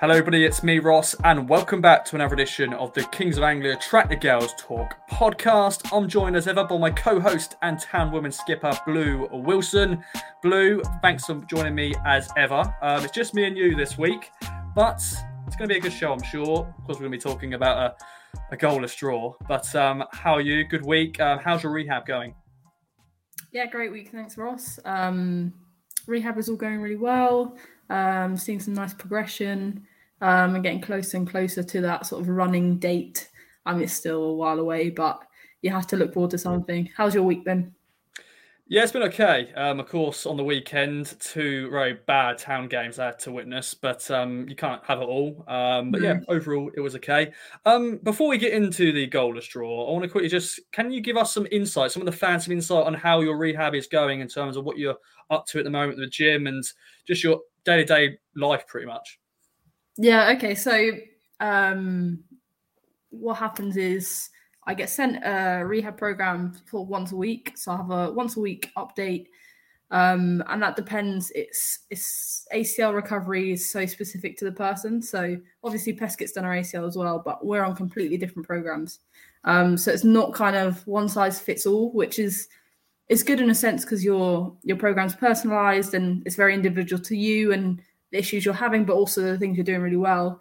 Hello, everybody. It's me, Ross, and welcome back to another edition of the Kings of Anglia Tractor Girls Talk podcast. I'm joined as ever by my co-host and town woman skipper, Blue Wilson. Blue, thanks for joining me as ever. Um, it's just me and you this week, but it's going to be a good show, I'm sure. Of course, we're going to be talking about a, a goalless draw. But um, how are you? Good week. Um, how's your rehab going? Yeah, great week. Thanks, Ross. Um, rehab is all going really well. Um, seeing some nice progression um, and getting closer and closer to that sort of running date. I mean, it's still a while away, but you have to look forward to something. How's your week been? Yeah, it's been okay. Um, of course, on the weekend, two very bad town games I had to witness, but um, you can't have it all. Um, but yeah, mm. overall, it was okay. Um, before we get into the goalless draw, I want to quickly just can you give us some insight, some of the fans some insight on how your rehab is going in terms of what you're up to at the moment at the gym and just your day to day life, pretty much? Yeah. Okay. So um, what happens is I get sent a rehab program for once a week. So I have a once a week update. Um, and that depends. It's it's ACL recovery is so specific to the person. So obviously Peskett's done our ACL as well, but we're on completely different programs. Um, so it's not kind of one size fits all, which is it's good in a sense because your your program's personalized and it's very individual to you and issues you're having, but also the things you're doing really well.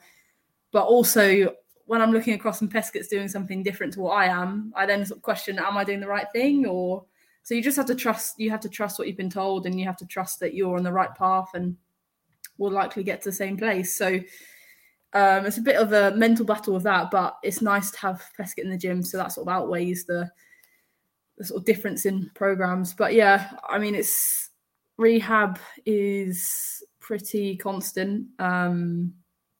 But also, when I'm looking across and Peskett's doing something different to what I am, I then sort of question, am I doing the right thing? Or so you just have to trust. You have to trust what you've been told, and you have to trust that you're on the right path and will likely get to the same place. So um, it's a bit of a mental battle with that, but it's nice to have Peskett in the gym, so that sort of outweighs the the sort of difference in programs. But yeah, I mean, it's rehab is pretty constant, um,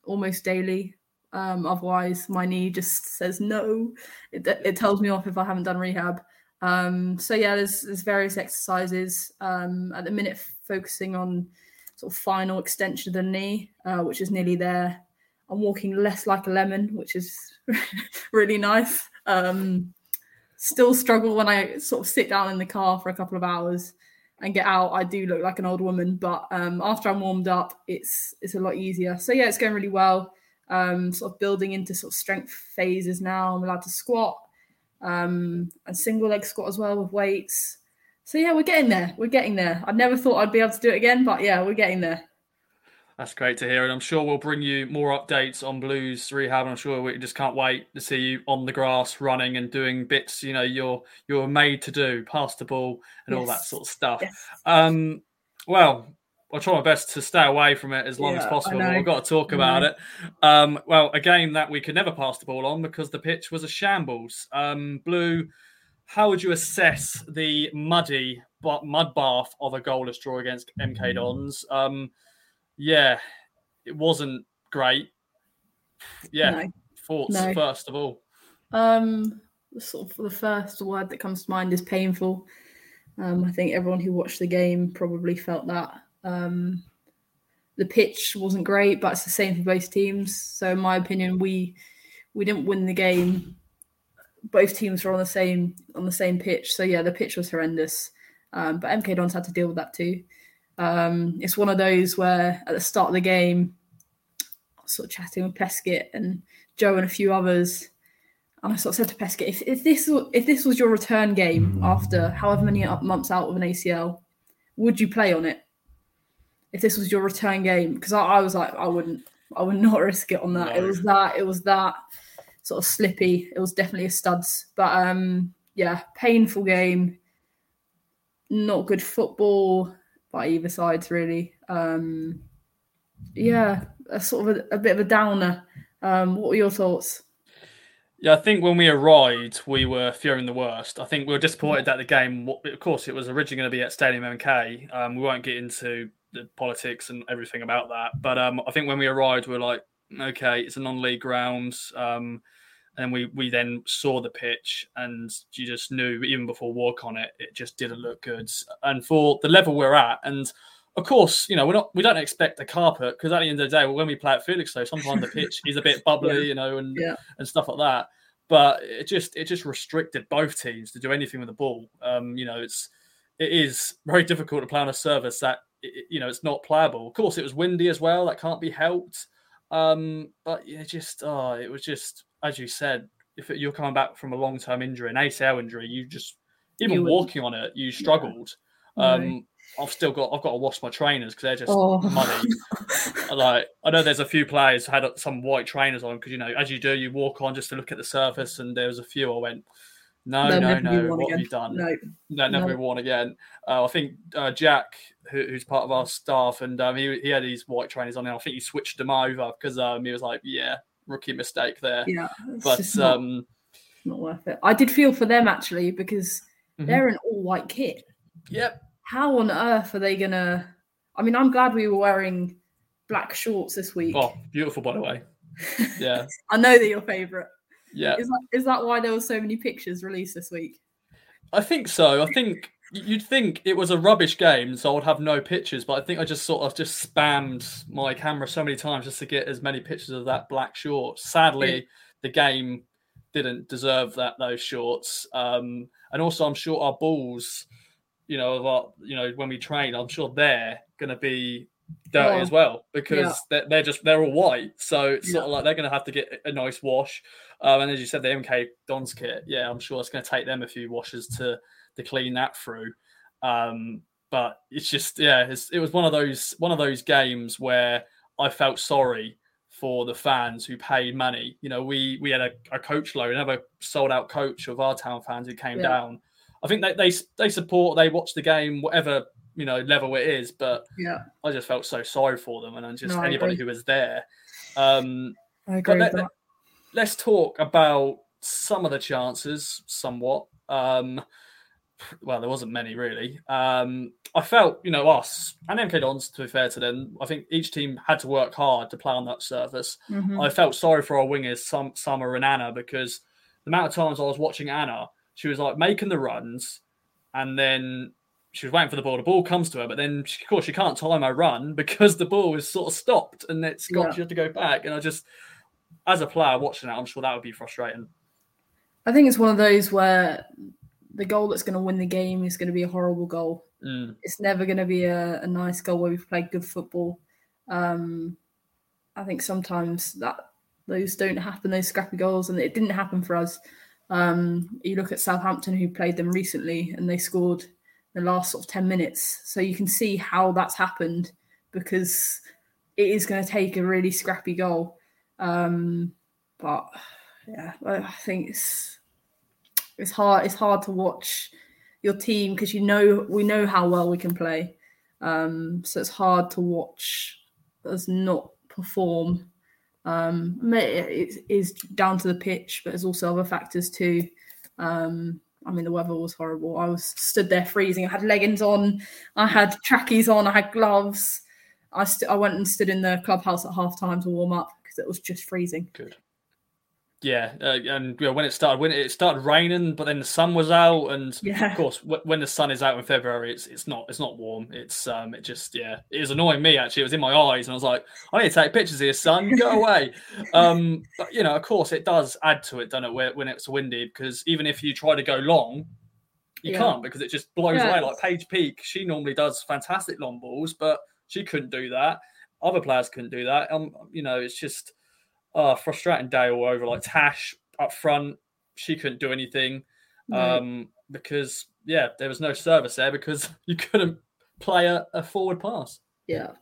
almost daily. Um, otherwise, my knee just says no. It, it tells me off if I haven't done rehab. Um, so yeah, there's there's various exercises. Um, at the minute, focusing on sort of final extension of the knee, uh, which is nearly there. I'm walking less like a lemon, which is really nice. Um, still struggle when I sort of sit down in the car for a couple of hours and get out, I do look like an old woman. But um, after I'm warmed up, it's it's a lot easier. So yeah, it's going really well. Um, sort of building into sort of strength phases now. I'm allowed to squat um, and single leg squat as well with weights. So yeah, we're getting there. We're getting there. I never thought I'd be able to do it again, but yeah, we're getting there. That's great to hear, and I'm sure we'll bring you more updates on Blues rehab. And I'm sure we just can't wait to see you on the grass, running and doing bits. You know, you're you're made to do, pass the ball and yes. all that sort of stuff. Yes. Um, well, I'll try my best to stay away from it as long yeah, as possible. We've got to talk about it. Um, well, a game that we could never pass the ball on because the pitch was a shambles. Um, Blue, how would you assess the muddy but mud bath of a goalless draw against MK Dons? Um, yeah, it wasn't great. Yeah, no. thoughts no. first of all. Um, sort of the first word that comes to mind is painful. Um, I think everyone who watched the game probably felt that. Um, the pitch wasn't great, but it's the same for both teams. So, in my opinion, we we didn't win the game. Both teams were on the same on the same pitch. So yeah, the pitch was horrendous. Um, but MK Dons had to deal with that too. Um, it's one of those where at the start of the game, I was sort of chatting with Peskett and Joe and a few others, and I sort of said to Peskett, if, if this if this was your return game after however many months out of an ACL, would you play on it? If this was your return game, because I, I, was like, I wouldn't, I would not risk it on that. No. It was that, it was that sort of slippy. It was definitely a studs, but um, yeah, painful game. Not good football by either sides really. Um, yeah, a sort of a, a bit of a downer. Um, what were your thoughts? Yeah, I think when we arrived, we were fearing the worst. I think we were disappointed that the game, of course, it was originally going to be at Stadium MK. Um, we won't get into the politics and everything about that, but um, I think when we arrived, we were like, okay, it's a non-league ground. Um, and we we then saw the pitch and you just knew even before walk on it it just didn't look good. And for the level we're at and of course you know we're not we don't expect a carpet because at the end of the day when we play at Felix, Felixstowe sometimes the pitch is a bit bubbly yeah. you know and yeah. and stuff like that. But it just it just restricted both teams to do anything with the ball. Um you know it's it is very difficult to play on a surface that you know it's not playable. Of course it was windy as well that can't be helped. Um, but yeah, just oh, it was just as you said, if you're coming back from a long term injury, an ACL injury, you just even You walking on it, you struggled. No. Um, I've still got I've got to wash my trainers because they're just Oh. muddy. like I know there's a few players who had some white trainers on because you know as you do you walk on just to look at the surface and there was a few I went no They'll no no what again. have you done No, no never no. worn again uh, I think uh, Jack who, who's part of our staff and um, he, he had these white trainers on and I think he switched them over because um, he was like yeah rookie mistake there yeah, but not, um not worth it. I did feel for them actually because Mhm. they're an all white kit. yep How on earth are they gonna? I mean, I'm glad we were wearing black shorts this week. oh beautiful by the way yeah I know they're your favourite. yeah Is that is that why there were so many pictures released this week? I think so. I think you'd think it was a rubbish game, so I would have no pictures. But I think I just sort of just spammed my camera so many times just to get as many pictures of that black short. Sadly, the game didn't deserve that those shorts. Um, and also, I'm sure our balls, you know, of our, you know, when we train, I'm sure they're going to be dirty Oh, as well because yeah. they're, they're just they're all white. So it's sort of like they're going to have to get a nice wash. Um, and as you said, the MK Dons kit, yeah, I'm sure it's going to take them a few washes to to clean that through. Um, but it's just yeah, it's, it was one of those one of those games where I felt sorry for the fans who paid money. You know, we we had a, a coach load, another sold out coach of our town fans who came Yeah. down. I think they, they they support, they watch the game, whatever you know level it is. But Yeah, I just felt so sorry for them, and just No, anybody who was there. Um, I agree let- let's talk about some of the chances, somewhat. Um, well, there wasn't many really. Um, I felt, you know, us and MK Dons, to be fair to them, I think each team had to work hard to play on that surface. Mhm. I felt sorry for our wingers, some Summer and Anna, because the amount of times I was watching Anna, she was like making the runs, and then she was waiting for the ball. The ball comes to her, but then she, of course she can't time her run because the ball is sort of stopped and it's got Yeah. she had to go back. And I just, as a player watching that, I'm sure that would be frustrating. I think it's one of those where the goal that's going to win the game is going to be a horrible goal. Mm, It's never going to be a, a nice goal where we've played good football. Um, I think sometimes that those don't happen, those scrappy goals, and it didn't happen for us. Um, you look at Southampton, who played them recently, and they scored the last sort of 10 minutes. So you can see how that's happened because it is going to take a really scrappy goal. Um, but yeah, I I think it's it's hard. It's hard to watch your team because you know we know how well we can play. Um, so it's hard to watch us not perform. Um, it is down to the pitch, but there's also other factors too. Um, I mean, the weather was horrible. I was stood there freezing. I had leggings on, I had trackies on, I had gloves. I st- I went and stood in the clubhouse at half time to warm up because it was just freezing. good. Yeah, uh, and you know, when it started, when it started raining, but then the sun was out, and Yeah. of course, wh- when the sun is out in February, it's it's not it's not warm. It's um, it just yeah, it was annoying me actually. It was in my eyes, and I was like, I need to take pictures here, sun. Go away. um, but you know, of course, it does add to it, doesn't it? When when it's windy, because even if you try to go long, you Yeah. can't because it just blows Yeah, away. Like Paige Peake, she normally does fantastic long balls, but she couldn't do that. Other players couldn't do that. Um, you know, it's just uh frustrating day all over. Like Tash up front, she couldn't do anything um, because yeah, there was no service there because you couldn't play a, a forward pass. Yeah.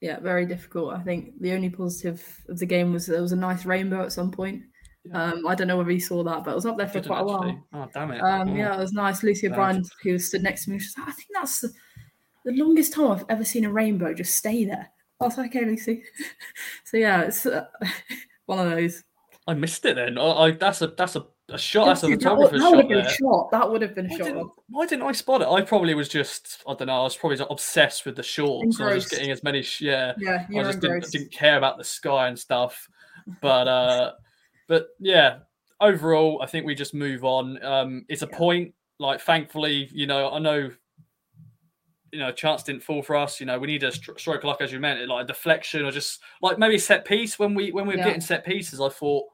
Yeah, very difficult. I think the only positive of the game was there was a nice rainbow at some point. Yeah. Um, I don't know whether you saw that, but it was up there for quite a while. Oh damn it! Um, Oh. yeah, it was nice. Lucy. O'Brien, who stood next to me, she was like, I think that's the, the longest time I've ever seen a rainbow just stay there. I was like, okay, Lucy. so yeah, it's uh, one of those. I missed it then. I, I that's a that's a, a shot. That's a that would, photographer's that would shot have been there. shot. That would have been a Why shot. didn't, why didn't I spot it? I probably was just I don't know. I was probably obsessed with the shorts. I was just getting as many. Yeah, Yeah, I just didn't, didn't care about the sky and stuff. But uh but yeah, overall, I think we just move on. Um it's a Yeah. point. Like thankfully, you know, I know you know, chance didn't fall for us. You know, we need a stro- stroke luck, as you meant, like a deflection or just like maybe set piece when we when we were Yeah. getting set pieces. I thought,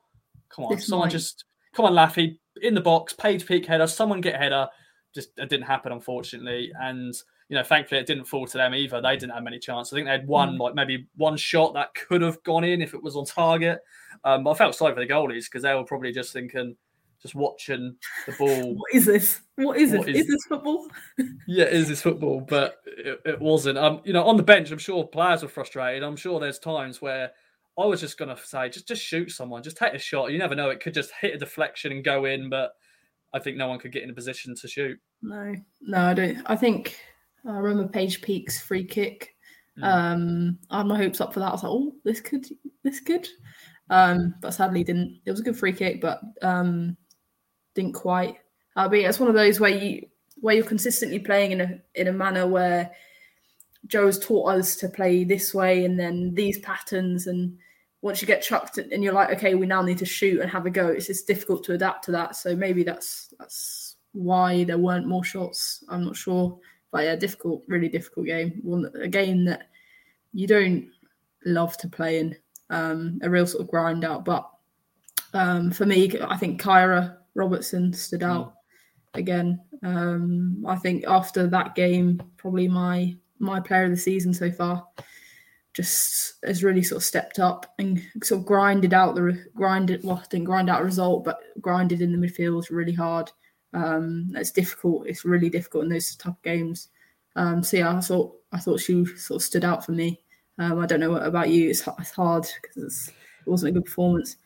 come on, This someone might- just come on, Laffy in the box, Paige Peake header, someone get header, just it didn't happen, unfortunately. And you know, thankfully, it didn't fall to them either. They didn't have many chances. I think they had one, mm. like maybe one shot that could have gone in if it was on target. Um, but I felt sorry for the goalies because they were probably just thinking, just watching the ball. what is this? What is what it? Is, is this football? yeah, is this football? But it, it, wasn't. Um, you know, on the bench, I'm sure players were frustrated. I'm sure there's times where I was just gonna say, just just shoot someone, just take a shot. You never know; it could just hit a deflection and go in. But I think no one could get in a position to shoot. No, no, I don't. I think I remember Paige Peake's free kick. Mm. Um, I had my hopes up for that. I was like, oh, this could, this could. Um, but sadly didn't. It was a good free kick, but um, didn't quite. But yeah, it's one of those where you where you're consistently playing in a in a manner where Joe's taught us to play this way and then these patterns and once you get chucked and you're like, okay, we now need to shoot and have a go. It's just difficult to adapt to that. So maybe that's that's why there weren't more shots. I'm not sure, but yeah, difficult, really difficult game. One a game that you don't love to play in. Um, a real sort of grind out. But um, for me, I think Kyra Robertson stood hmm. out mm. again. Um, I think after that game, probably my my player of the season so far just has really sort of stepped up and sort of grinded out the grinded well didn't grind out a result but grinded in the midfield really hard um it's difficult it's really difficult in those tough games um so yeah i thought i thought she sort of stood out for me um i don't know what about you it's, it's hard because it wasn't a good performance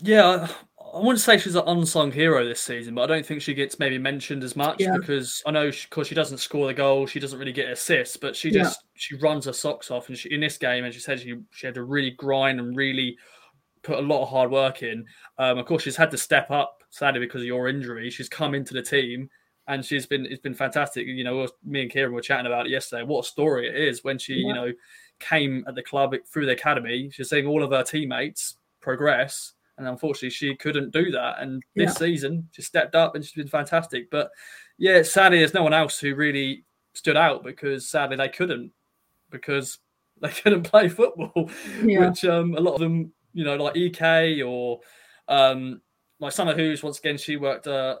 yeah I wouldn't say she's an unsung hero this season, but I don't think she gets maybe mentioned as much yeah. because I know, because she, she, doesn't score the goal, she doesn't really get assists, but she just yeah. she runs her socks off. And she, in this game, as you said, she she had to really grind and really put a lot of hard work in. Um, of course, she's had to step up, sadly because of your injury. She's come into the team and she's been it's been fantastic. You know, me and Kieran were chatting about it yesterday. What a story it is when she yeah. you know came at the club through the academy. She's seeing all of her teammates progress and unfortunately she couldn't do that. And this yeah. season she stepped up and she's been fantastic. But yeah, sadly there's no one else who really stood out because sadly they couldn't because they couldn't play football, yeah. which um, a lot of them, you know, like Ek or um, like Summer Who's once again she worked uh,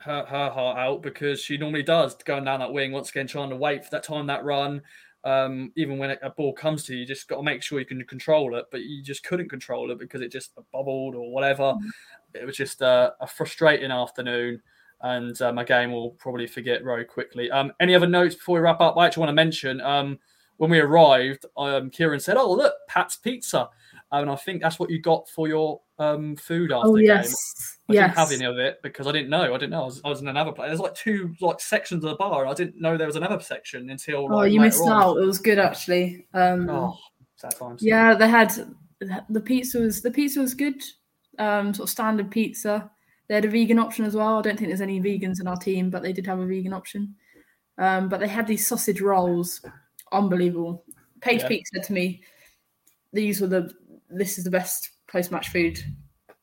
her her heart out because she normally does going down that wing once again trying to wait for that time that run um, even when a ball comes to you, you just got to make sure you can control it. But you just couldn't control it because it just bubbled or whatever. Mm-hmm. It was just a, a, frustrating afternoon. And um, again, we'll probably forget very quickly. Um, any other notes before we wrap up? I actually want to mention um, when we arrived, um, Kieran said, "Oh, look, Pat's Pizza," and I think that's what you got for your um, food after oh, the yes. game. I yes. didn't have any of it because I didn't know. I didn't know I was, I was in another place. There's like two like sections of the bar. I didn't know there was another section until. Oh, you missed on. out. It was good actually. Um, oh, sad times. Yeah, they had the pizza was the pizza was good. Um, sort of standard pizza. They had a vegan option as well. I don't think there's any vegans in our team, but they did have a vegan option. Um, but they had these sausage rolls, unbelievable. Paige yeah. Peake said to me, "These were the this is the best post match food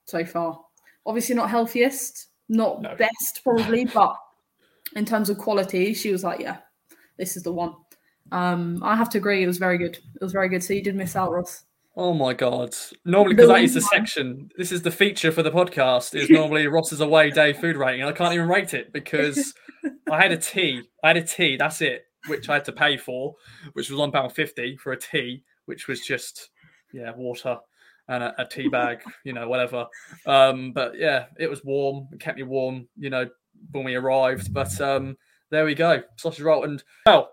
so far. Obviously, not healthiest, not no. best probably, but in terms of quality, she was like, yeah, this is the one. Um, I have to agree, it was very good. It was very good. So you did miss out, Ross. Oh my god! Normally, because that is the section. This is the feature for the podcast. Is normally Ross's away day food rating, and I can't even rate it because I had a tea. I had a tea. That's it, which I had to pay for, which was one pound fifty for a tea, which was just yeah water and a, a tea bag, you know, whatever. Um, but yeah, it was warm. It kept me warm, you know, when we arrived. But um, there we go, sausage roll. And well,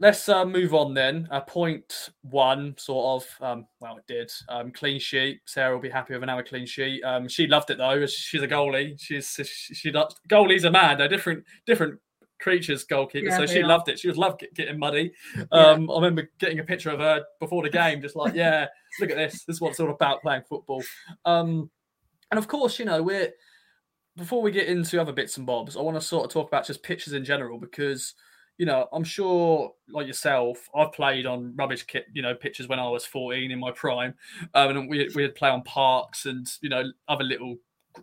let's uh, move on then. Uh, point one, sort of. Um, well, it did. Um, clean sheet. Sarah will be happy with another clean sheet. Um, she loved it though. She's a goalie. She's she, she loves goalies are mad. They're different different creatures goalkeeper, yeah, so she are. loved it. She was loved getting muddy. Um, yeah. I remember getting a picture of her before the game, just like, yeah, look at this. This is what it's all about playing football. Um, and of course, you know, we're before we get into other bits and bobs, I want to sort of talk about just pitches in general because you know, I'm sure, like yourself, I've played on rubbish kit, you know, pitches when I was 14 in my prime, um, and we we'd play on parks and you know other little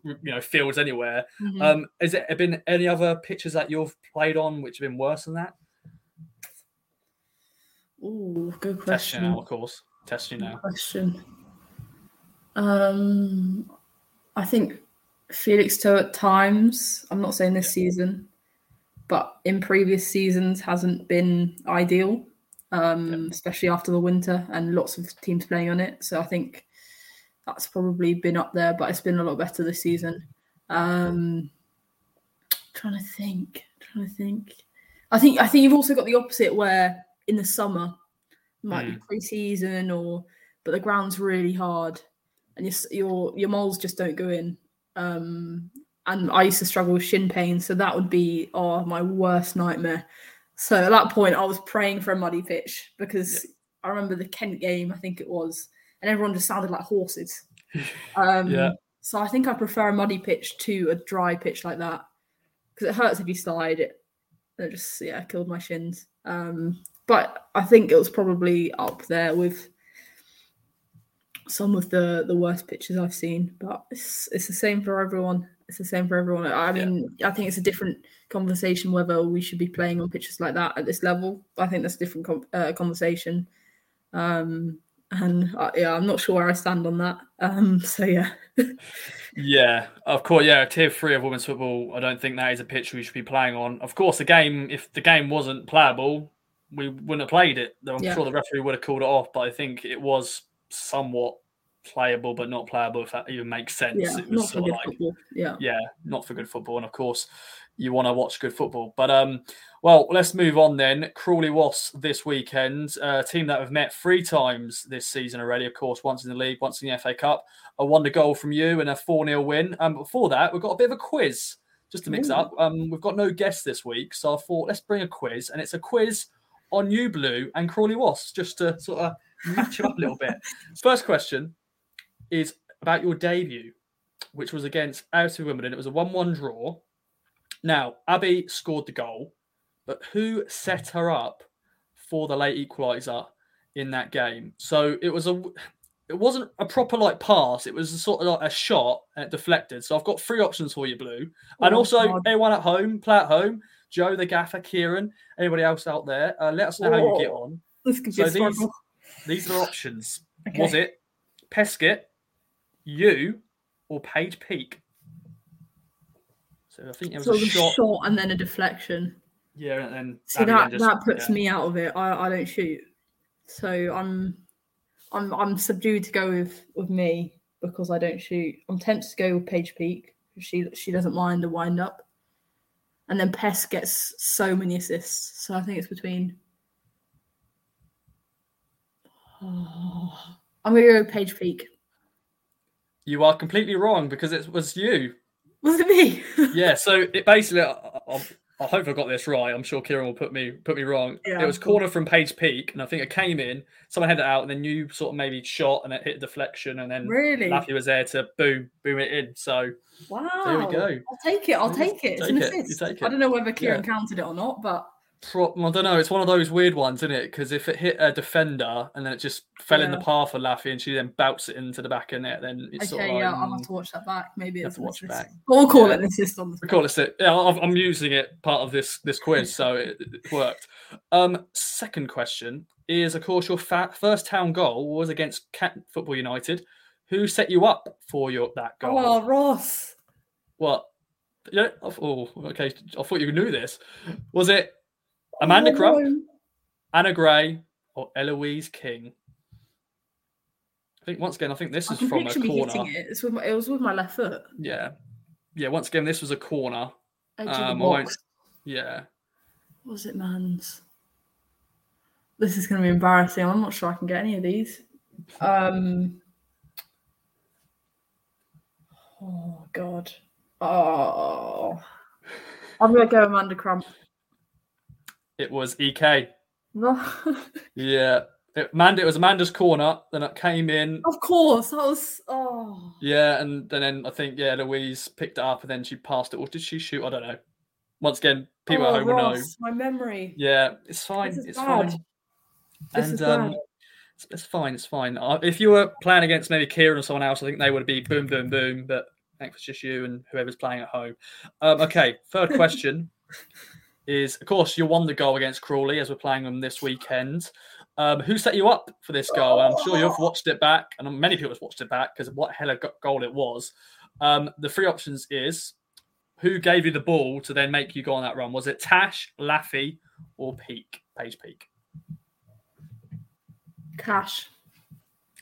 you know fields anywhere. Mm-hmm. Um, has there been any other pitches that you've played on which have been worse than that? Oh, good question. Test you now, of course. Test you now. Question. Um, I think Felixstowe at times. I'm not saying this season. but in previous seasons hasn't been ideal, um, especially after the winter and lots of teams playing on it. So I think that's probably been up there, but it's been a lot better this season. Um, trying to think, trying to think. I think I think you've also got the opposite where in the summer might Mm. be pre-season or but the ground's really hard and your your your moles just don't go in. Um, and I used to struggle with shin pain, so that would be oh my worst nightmare. So at that point, I was praying for a muddy pitch because I remember the Kent game, I think it was, and everyone just sounded like horses. Um, Yeah. So I think I prefer a muddy pitch to a dry pitch like that because it hurts if you slide. It, it just yeah killed my shins. Um, but I think it was probably up there with some of the the worst pitches I've seen. But it's it's the same for everyone. It's the same for everyone. I mean, I think it's a different conversation whether we should be playing on pitches like that at this level. I think that's a different com- uh, conversation. Um, and uh, yeah, I'm not sure where I stand on that. Um, so yeah, Yeah, of course. Yeah, tier three of women's football. I don't think that is a pitch we should be playing on. Of course, the game. If the game wasn't playable, we wouldn't have played it. Though I'm Yeah. sure the referee would have called it off. But I think it was somewhat playable, but not playable. If that even makes sense. yeah, it was not for sort of good like football. Yeah, yeah, not for good football. And of course, you want to watch good football. But um, well, let's move on then. Crawley Wasps this weekend, a team that have met three times this season already. Of course, once in the league, once in the FA Cup. A wonder goal from you and a four 0 win. Um, before that, we've got a bit of a quiz just to mix Ooh. up. Um, we've got no guests this week, so I thought let's bring a quiz, and it's a quiz on you blue and Crawley Wasps just to sort of match up a little bit. First question is about your debut which was against out of Wimbledon. It was a 1 1 draw. Now, Abby scored the goal, but who set her up for the late equaliser in that game? So it was a. It wasn't a proper like pass. It was a sort of like a shot and it deflected. So I've got three options for you, Blue, and Oh, also God. anyone at home, play at home, Joe the gaffer, Kieran, anybody else out there. Uh, let us know how you get Oh. on. this could be So a these these are options. Okay. Was it Peskett, you, or Paige Peake? So I think it was sort a a shot. shot and then a deflection. Yeah, and then See Abby that just- that puts yeah. me out of it. I, I don't shoot, so I'm I'm I'm subdued to go with with me because I don't shoot. I'm tempted to go with Paige Peake. Because she she doesn't mind a wind up, and then Pest gets so many assists. So I think it's between. I'm gonna go with Paige Peake. You are completely wrong because it was you. Was it me? Yeah, so it basically. I, I, I hope I got this right. I'm sure Kieran will put me put me wrong. Yeah, it was corner from Paige Peake, and I think it came in. Someone had it out, and then you sort of maybe shot, and it hit deflection, and then really? Laffy was there to boom boom it in. So Wow. There we go. I'll take it. I'll take it. It's take an it, you assist. take I don't know whether Kieran Yeah. counted it or not, but Pro- I don't know. It's one of those weird ones, isn't it? Because if it hit a defender and then it just fell in the path of Laffy and she then bouts it into the back of net, then it's okay, sort of like, yeah, I'll have mm, to watch that back. Maybe have it's to watch it assist. back. We'll call Yeah. it an assist on the we call it. it. Yeah, I'm using it part of this this quiz, so it, it worked. Um, second question is, of course, your fa- first town goal was against Cat Football United. Who set you up for your that goal? Oh, Ross. What? Yeah. Oh, okay. I thought you knew this. Was it Amanda oh, Crump? no. Anna Gray or Eloise King. I think once again, I think this is from a corner. hitting it. It's with my, it was with my left foot. Yeah, yeah. Once again, this was a corner. Edge Um, I of the box. Yeah, Was it man's? This is going to be embarrassing. I'm not sure I can get any of these. Um. Oh God. Oh. I'm gonna go Amanda Crump. It was Ek. No. Yeah, it, Amanda. It was Amanda's corner. Then it came in. of course, that was. Oh. Yeah, and then, then I think yeah, Louise picked it up and then she passed it. Or did she shoot? I don't know. Once again, people oh, at home will know. My memory. Yeah, it's fine. It's bad. fine. This and is um, bad. it's, it's fine. It's fine. Uh, if you were playing against maybe Kieran or someone else, I think they would be boom, boom, boom. But thanks, think it's just you and whoever's playing at home. Um, okay, third question is, of course, you won the goal against Crawley as we're playing them this weekend. Um, who set you up for this goal? I'm sure you've watched it back, and many people have watched it back because what hell of go- goal it was. Um, the three options is who gave you the ball to then make you go on that run? Was it Tash, Laffy, or Peake? Paige Peake. Cash.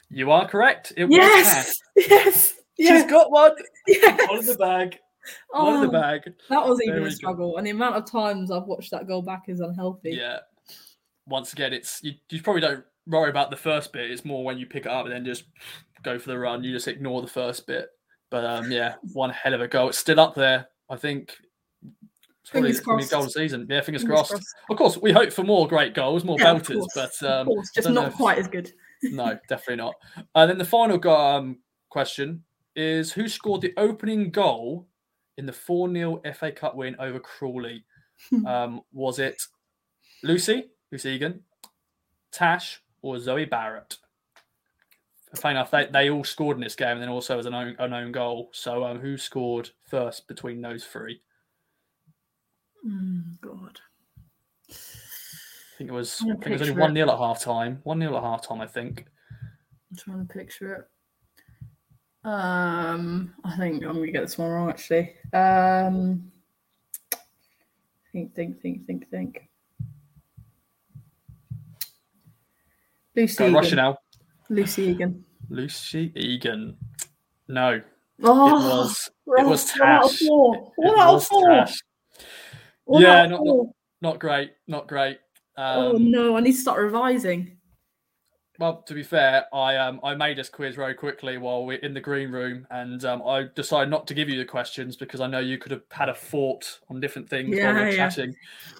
You are correct. It yes. was Tash. Yes. Yes. She's got one. yes. One in the bag. One in the Oh, bag. That was even a go. struggle, and the amount of times I've watched that go back is unhealthy. Yeah. Once again, it's you, you probably don't worry about the first bit. It's more when you pick it up and then just go for the run. You just ignore the first bit. But um, yeah, one hell of a goal. It's still up there. I think. It's probably Fingers it's gonna be a goal season. Yeah, fingers, Fingers crossed. crossed. Of course, we hope for more great goals, more Yeah, belters, but um, just not if- quite as good. no, definitely not. And then the final go- um, question is who scored the opening goal in the 4 0 FA Cup win over Crawley? um, was it Lucy, Lucy Egan, Tash, or Zoe Barrett? Funny enough, they, they all scored in this game and then also as an own, an own goal. So um, who scored first between those three? Mm, God. I think it was, I think it was only 1 it. 0 at half time. 1 0 at half time, I think. I'm trying to picture it. Um, I think I'm gonna get this one wrong actually. Um, think, think, think, think, think. Lucy Egan. Russia now. Lucy Egan. Lucy Egan. No, Oh, it was it was One out of Tash. It out of four. Yeah, of not- Not great, not great. oh Um, no, I need to start revising. Well, to be fair, I um I made this quiz very quickly while we're in the green room, and um, I decided not to give you the questions because I know you could have had a thought on different things while Yeah, we were yeah. chatting.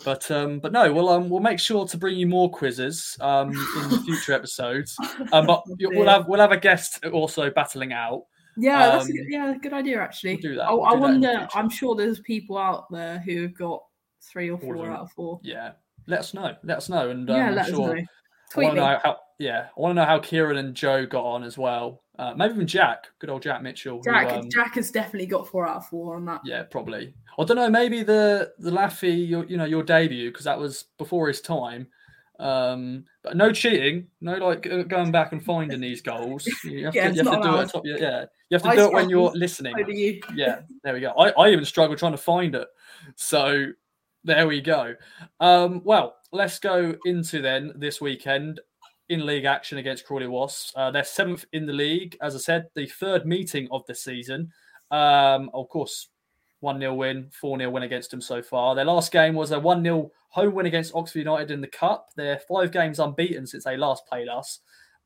But um, but no, we'll um we'll make sure to bring you more quizzes um in future episodes. Um, but we'll have we'll have a guest also battling out. Yeah, that's a um, good, yeah, good idea actually. we'll do that, I, we'll I do that wonder. future. I'm sure there's people out there who have got three or four out of four. Yeah, let us know. Let us know, and um, yeah, I'm let sure. us know. I Tweet want me. to know how. Yeah, I want to know how Kieran and Joe got on as well. Uh, maybe even Jack, good old Jack Mitchell. who, Jack, um, Jack has definitely got four out of four on that. Yeah, probably. I don't know. Maybe the the Laffy, your you know your debut because that was before his time. Um, but no cheating, no like uh, going back and finding these goals. You have Yeah, to, you have to do it. top, yeah, yeah, you have to I do it when you're listening. You? Yeah, there we go. I, I even struggled trying to find it. So there we go. Um, well, let's go into then this weekend in league action against Crawley Wasps. Uh, they're seventh in the league, as I said, the third meeting of the season. Um, of course, 1 0 win, 4 0 win against them so far. Their last game was a 1 0 home win against Oxford United in the Cup. They're five games unbeaten since they last played us.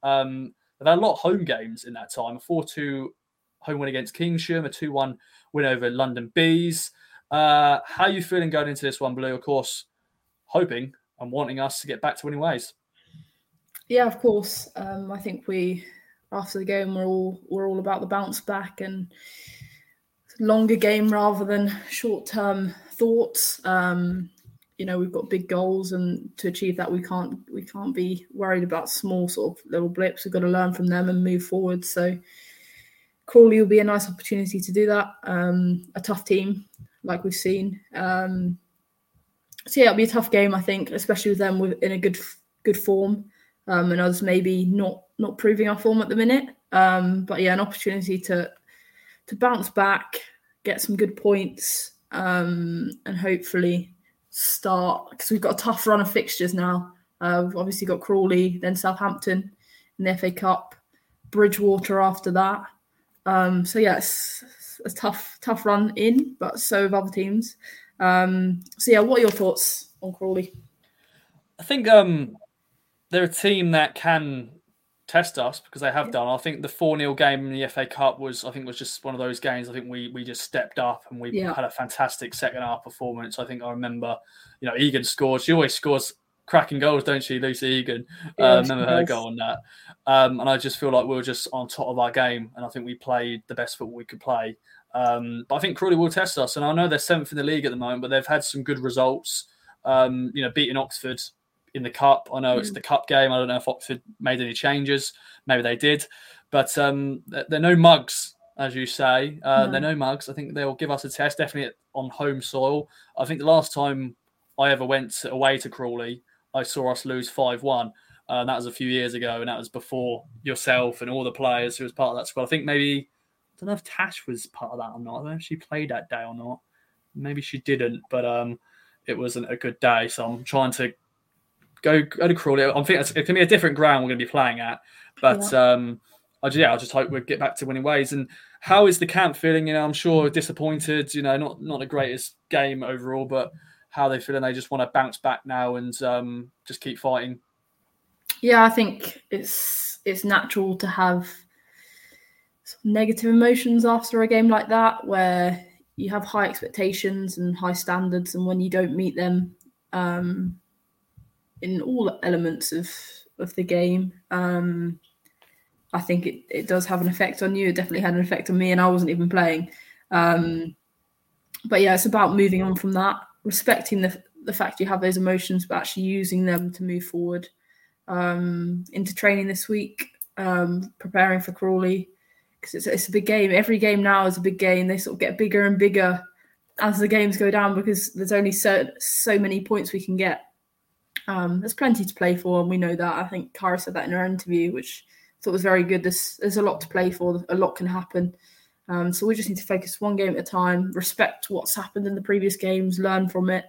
Um, they've had a lot of home games in that time a 4 2 home win against Kingsham, a 2 1 win over London Bees. Uh, how are you feeling going into this one, Blue? Of course, hoping and wanting us to get back to winning ways. Yeah, of course. Um, I think we after the game we're all we're all about the bounce back and longer game rather than short term thoughts. Um, you know, we've got big goals, and to achieve that, we can't we can't be worried about small sort of little blips. We've got to learn from them and move forward. So Crawley will be a nice opportunity to do that. Um, a tough team, like we've seen. Um, so yeah, it'll be a tough game, I think, especially with them with, in a good good form um, and us maybe not not proving our form at the minute. Um, but yeah, an opportunity to to bounce back, get some good points, um, and hopefully start because we've got a tough run of fixtures now. Uh, we've obviously got Crawley, then Southampton in the FA Cup, Bridgwater after that. Um, so yeah, it's, a tough tough run in, but so have other teams. Um, so yeah, what are your thoughts on Crawley? I think um, they're a team that can test us because they have done. I think the 4 0 game in the FA Cup was, I think, was just one of those games. I think we we just stepped up and we Yeah. had a fantastic second half performance. I think I remember, you know, Egan scored. She always scores cracking goals, don't she, Lucy Egan? Yeah, uh, remember her goal on that. Um, and I just feel like we were just on top of our game, and I think we played the best football we could play. Um, but I think Crawley will test us, and I know they're seventh in the league at the moment, but they've had some good results. Um, you know, beating Oxford in the cup. I know it's Mm. the cup game. I don't know if Oxford made any changes. Maybe they did, but um, they're no mugs, as you say. Uh, No. They're no mugs. I think they'll give us a test, definitely on home soil. I think the last time I ever went away to Crawley, I saw us lose five one. Uh, and that was a few years ago, and that was before yourself and all the players who was part of that squad. I think maybe don't know if Tash was part of that or not. I don't know if she played that day or not. maybe she didn't, but um, it wasn't a good day. So I'm trying to go go to Crawley. I'm thinking it's, it can be a different ground we're going to be playing at, but yeah. um, I just, yeah, I just hope we get back to winning ways. And how is the camp feeling? You know, I'm sure disappointed. You know, not not the greatest game overall, but how they feeling? They just want to bounce back now and um, just keep fighting. Yeah, I think it's it's natural to have negative emotions after a game like that, where you have high expectations and high standards, and when you don't meet them um, in all elements of of the game, um, I think it, it does have an effect on you. It definitely had an effect on me, and I wasn't even playing. Um, but yeah, it's about moving on from that, respecting the the fact you have those emotions, but actually using them to move forward um, into training this week, um, preparing for Crawley because it's, it's a big game. Every game now is a big game. They sort of get bigger and bigger as the games go down because there's only so so many points we can get. Um, there's plenty to play for, and we know that. I think Kara said that in her interview, which I thought was very good. There's there's a lot to play for. A lot can happen. Um, so we just need to focus one game at a time, respect what's happened in the previous games, learn from it.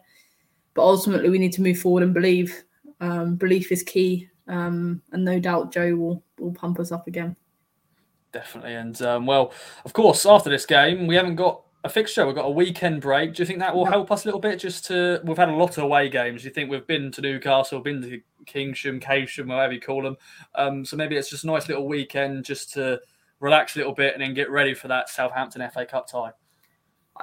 But ultimately, we need to move forward and believe. Um, belief is key, um, and no doubt Joe will will pump us up again. Definitely, and um, well, of course, after this game, we haven't got a fixture. We've got a weekend break. Do you think that will help us a little bit? Just to we've had a lot of away games. Do you think we've been to Newcastle, been to Kingsham, Casham, whatever you call them? Um, so maybe it's just a nice little weekend just to relax a little bit and then get ready for that Southampton FA Cup tie.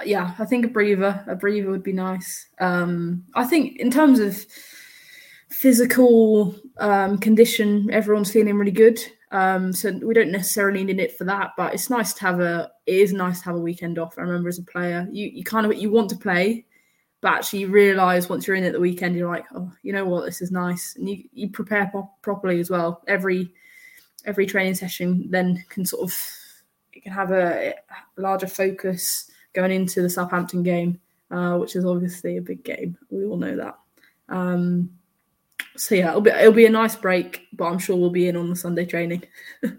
Yeah, I think a breather, a breather would be nice. Um, I think in terms of physical um, condition, everyone's feeling really good. Um, so we don't necessarily need it for that, but it's nice to have a. It is nice to have a weekend off. I remember as a player, you you kind of you want to play, but actually you realise once you're in at the weekend, you're like, oh, you know what, this is nice, and you you prepare po- properly as well. Every every training session then can sort of it can have a, a larger focus going into the Southampton game, uh, which is obviously a big game. We all know that. Um, so yeah, it'll be it'll be a nice break, but I'm sure we'll be in on the Sunday training.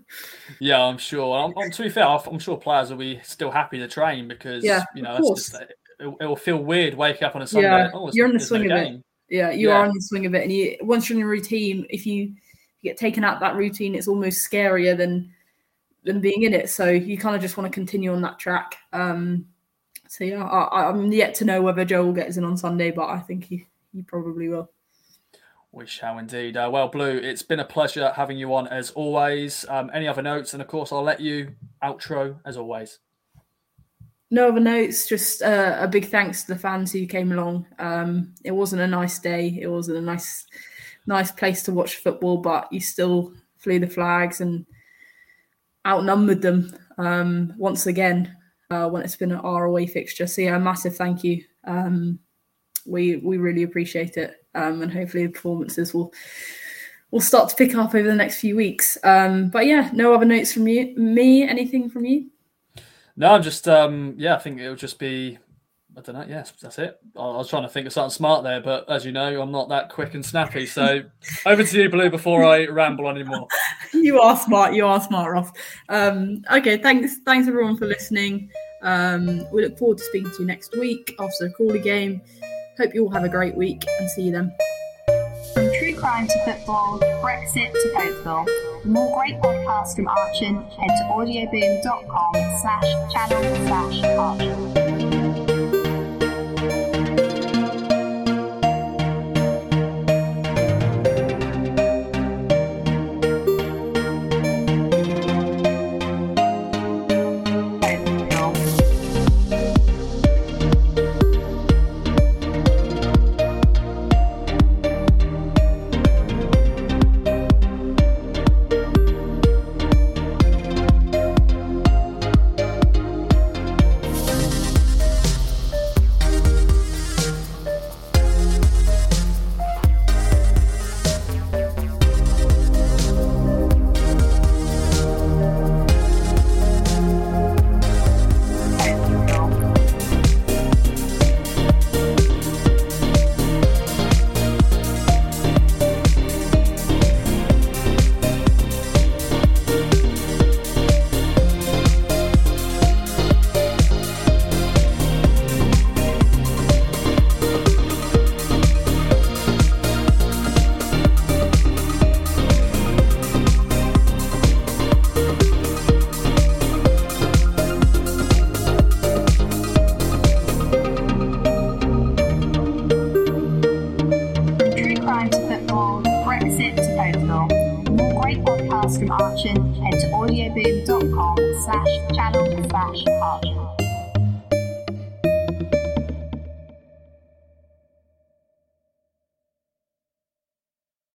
yeah, I'm sure. I'm, I'm, to be fair, I'm sure players will be still happy to train because yeah, you know just, it, will feel weird waking up on a Sunday. Yeah, oh, you're in the swing no of game. it. Yeah, you yeah. are in the swing of it, and you once you're in a routine, if you get taken out that routine, it's almost scarier than than being in it. So you kind of just want to continue on that track. Um, so yeah, I, am yet to know whether Joe will get us in on Sunday, but I think he he probably will. We shall indeed. Uh, well, Blue, it's been a pleasure having you on as always. Um, any other notes? And of course, I'll let you outro as always. No other notes. Just uh, a big thanks to the fans who came along. Um, it wasn't a nice day. It wasn't a nice, nice place to watch football, but you still flew the flags and outnumbered them um, once again uh, when it's been an ROA fixture. So yeah, a massive thank you. Um, we we really appreciate it um, and hopefully the performances will will start to pick up over the next few weeks. Um, but yeah, no other notes from you. Me, anything from you? No, I'm just um, yeah. I think it'll just be. I don't know. Yes, that's it. I was trying to think of something smart there, but as you know, I'm not that quick and snappy. So over to you, Blue, before I ramble anymore. you are smart. You are smart, Ross. Um, okay, thanks. Thanks everyone for listening. Um, we look forward to speaking to you next week after the Crawley game. Hope you all have a great week and see you then. From true crime to football, Brexit to Cokeville. For more great podcasts from Archon, head to audioboom.com slash channel slash Archon.